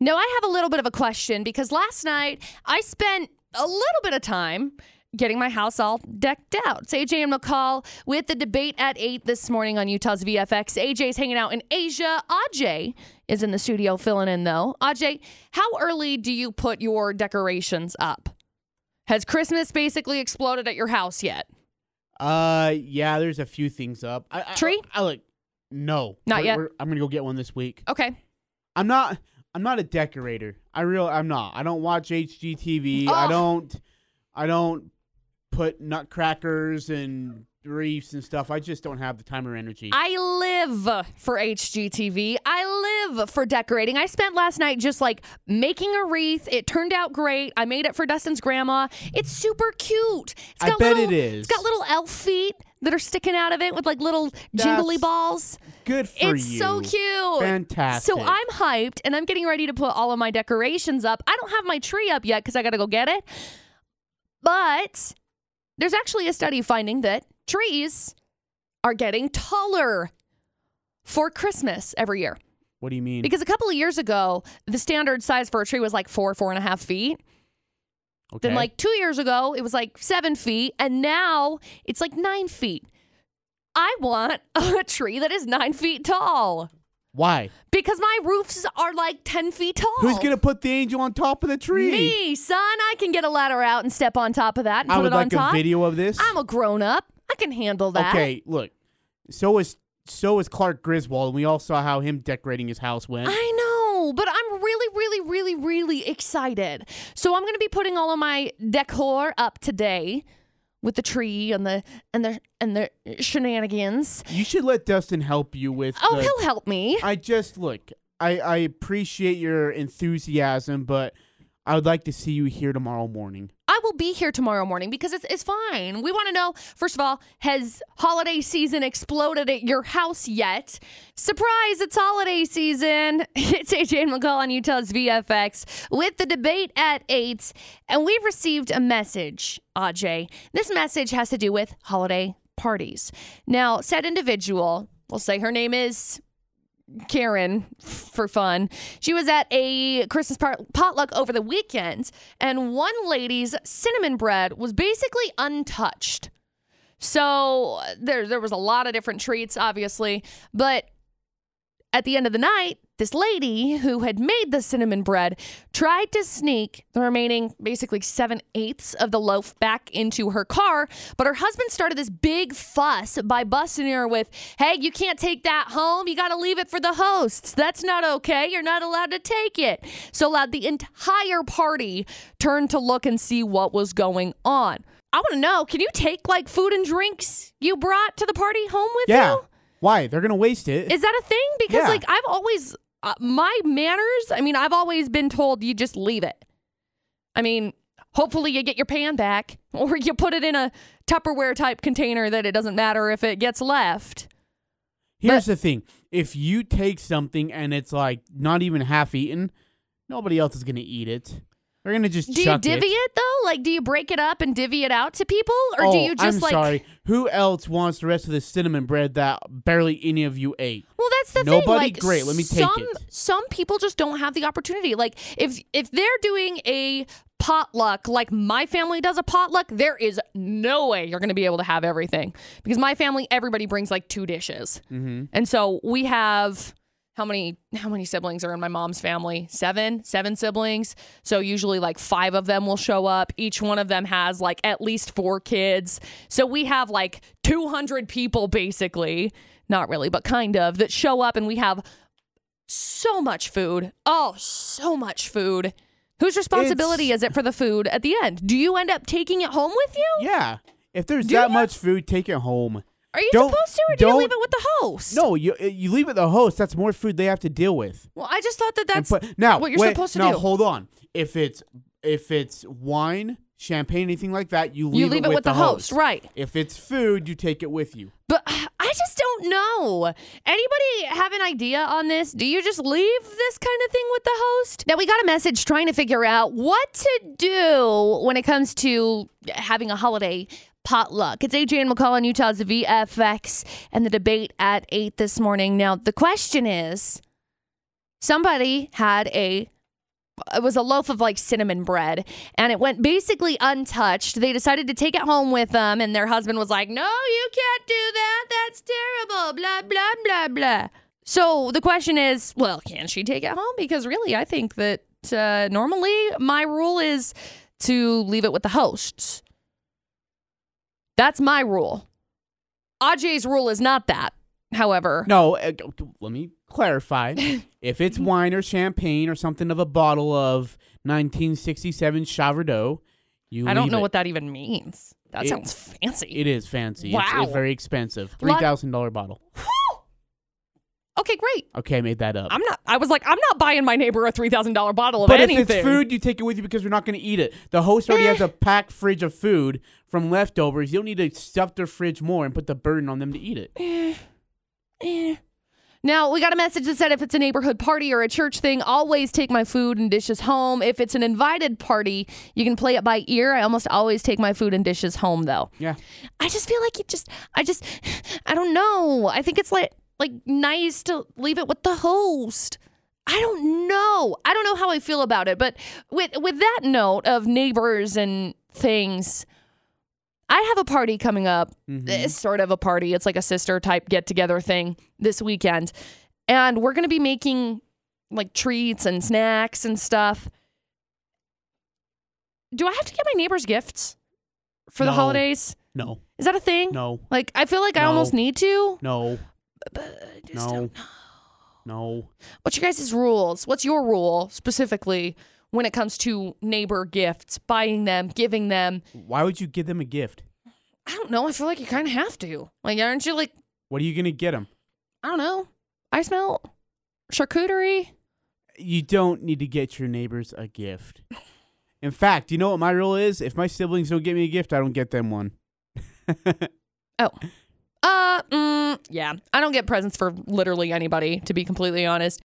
Now, I have a little bit of a question because last night I spent a little bit of time getting my house all decked out. It's AJ and McCall with the debate at 8 this morning on Utah's VFX. AJ's hanging out in Asia. Aj is in the studio filling in, though. Aj, how early do you put your decorations up? Has Christmas basically exploded at your house yet? Uh, yeah, there's a few things up. I, I- Tree? I, like no, Not We're- yet? we're- I'm gonna go get one this week. Okay. I'm not. I'm not a decorator. I real. I'm not. I don't watch HGTV. I Oh. don't. I don't put nutcrackers and reefs and stuff. I just don't have the time or energy. I live for HGTV. I live for decorating. I spent last night just like making a wreath. It turned out great. I made it for Dustin's grandma. It's super cute. It's I got bet little, it is. It's got little elf feet that are sticking out of it with like little jingly That's balls. Good for you. It's you. so cute. Fantastic. So I'm hyped and I'm getting ready to put all of my decorations up. I don't have my tree up yet because I got to go get it. But there's actually a study finding that trees are getting taller for Christmas every year. What do you mean? Because a couple of years ago, the standard size for a tree was like four, four and a half feet. Okay. Then, like two years ago, it was like seven feet. And now it's like nine feet. I want a tree that is nine feet tall why? because my roofs are like 10 feet tall. Who's gonna put the angel on top of the tree? Me, son. I can get a ladder out and step on top of that and I put would it on like top. a video of this. I'm a grown up. I can handle that. Okay, look. So is so is Clark Griswold, and we all saw how him decorating his house went. I know, but I'm really, really, really, really excited. So I'm going to be putting all of my decor up today with the tree and the and the and the shenanigans. you should let Dustin help you with. Oh, the, he'll help me. I just look. I I appreciate your enthusiasm, but I would like to see you here tomorrow morning. Be here tomorrow morning because it's, it's fine. We want to know, first of all, has holiday season exploded at your house yet? Surprise, it's holiday season. It's AJ and McCall on Utah's VFX with the debate at 8. And we've received a message, Aj. This message has to do with holiday parties. Now, said individual, we'll say her name is Karen for fun. She was at a Christmas pot- potluck over the weekend, and one lady's cinnamon bread was basically untouched. So uh, there, there was a lot of different treats, obviously, but at the end of the night, this lady who had made the cinnamon bread tried to sneak the remaining basically seven eighths of the loaf back into her car. But her husband started this big fuss by busting her with, Hey, you can't take that home. You got to leave it for the hosts. That's not okay. You're not allowed to take it. So loud, the entire party turned to look and see what was going on. I want to know can you take like food and drinks you brought to the party home with Yeah. you? Why? They're gonna waste it. Is that a thing? Because Yeah. like I've always uh, my manners. I mean, I've always been told you just leave it. I mean, hopefully you get your pan back, or you put it in a Tupperware type container that it doesn't matter if it gets left. Here's the thing: if you take something and it's like not even half eaten, nobody else is gonna eat it. They're gonna just Do you divvy it. it. though? Like, do you break it up and divvy it out to people, or oh, do you just I'm like? sorry. Who else wants the rest of the cinnamon bread that barely any of you ate? Well, that's the Nobody? thing. Like, Great, let me take some, it. Some people just don't have the opportunity. Like, if if they're doing a potluck, like my family does a potluck, there is no way you're going to be able to have everything because my family, everybody brings like two dishes, Mm-hmm. and so we have. How many how many siblings are in my mom's family? Seven, seven siblings. So usually like five of them will show up. Each one of them has like at least four kids. So we have like 200 people basically, not really, but kind of that show up and we have so much food. Oh, so much food. Whose responsibility It's- is it for the food at the end? Do you end up taking it home with you? Yeah. If there's Do that ya? much food, take it home. Are you Don't- supposed to, or do you don't- leave it with the host? No, you uh, you leave it with the host. That's more food they have to deal with. Well, I just thought that And that's put- now what you're wait, supposed to now do. hold on. If it's if it's wine, champagne, anything like that, you leave, you leave it with, the, host. right? If it's food, you take it with you. But I just don't know. Anybody have an idea on this? Do you just leave this kind of thing with the host? Now, we got a message trying to figure out what to do when it comes to having a holiday potluck. It's and McCall on Utah's VFX and the debate at 8 this morning. Now, the question is somebody had a it was a loaf of like cinnamon bread and it went basically untouched. They decided to take it home with them and their husband was like, "No, you can't do that. That's terrible." blah blah blah blah. So the question is, well, can she take it home because really I think that uh, normally my rule is to leave it with the hosts. That's my rule. AJ's rule is not that. However, No, uh, g- g- let me clarify. if it's wine or champagne or something of a bottle of 1967 Chardonnay, you I don't know it. what that even means. That It- sounds fancy. It is fancy. It's, Wow. it's very expensive. Three thousand dollar bottle. Okay, great. Okay, I made that up. I'm not. I was like, I'm not buying my neighbor a three thousand dollar bottle of anything. but anything. if it's food, you take it with you because you're not going to eat it. The host already has a packed fridge of food from leftovers. You don't need to stuff their fridge more and put the burden on them to eat it. Eh. Now, we got a message that said if it's a neighborhood party or a church thing, always take my food and dishes home. If it's an invited party, you can play it by ear. I almost always take my food and dishes home, though. Yeah. I just feel like you just, I just, I don't know. I think it's like, like nice to leave it with the host. I don't know. I don't know how I feel about it. But with with that note of neighbors and things, I have a party coming up. Mhm. It's sort of a party. It's like a sister type get together thing this weekend. And we're going to be making like treats and snacks and stuff. Do I have to get my neighbors gifts for the holidays? No, Is that a thing? no, Like, I feel like I almost need to. no, But I just No. don't know. no. What's your guys' rules? What's your rule specifically when it comes to neighbor gifts, buying them, giving them? Why would you give them a gift? I don't know. I feel like you kind of have to. Like, aren't you like, What are you going to get them? I don't know, ice melt, charcuterie? You don't need to get your neighbors a gift. In fact, you know what my rule is? If my siblings don't get me a gift, I don't get them one. Oh. Uh, mm, yeah. I don't get presents for literally anybody, to be completely honest.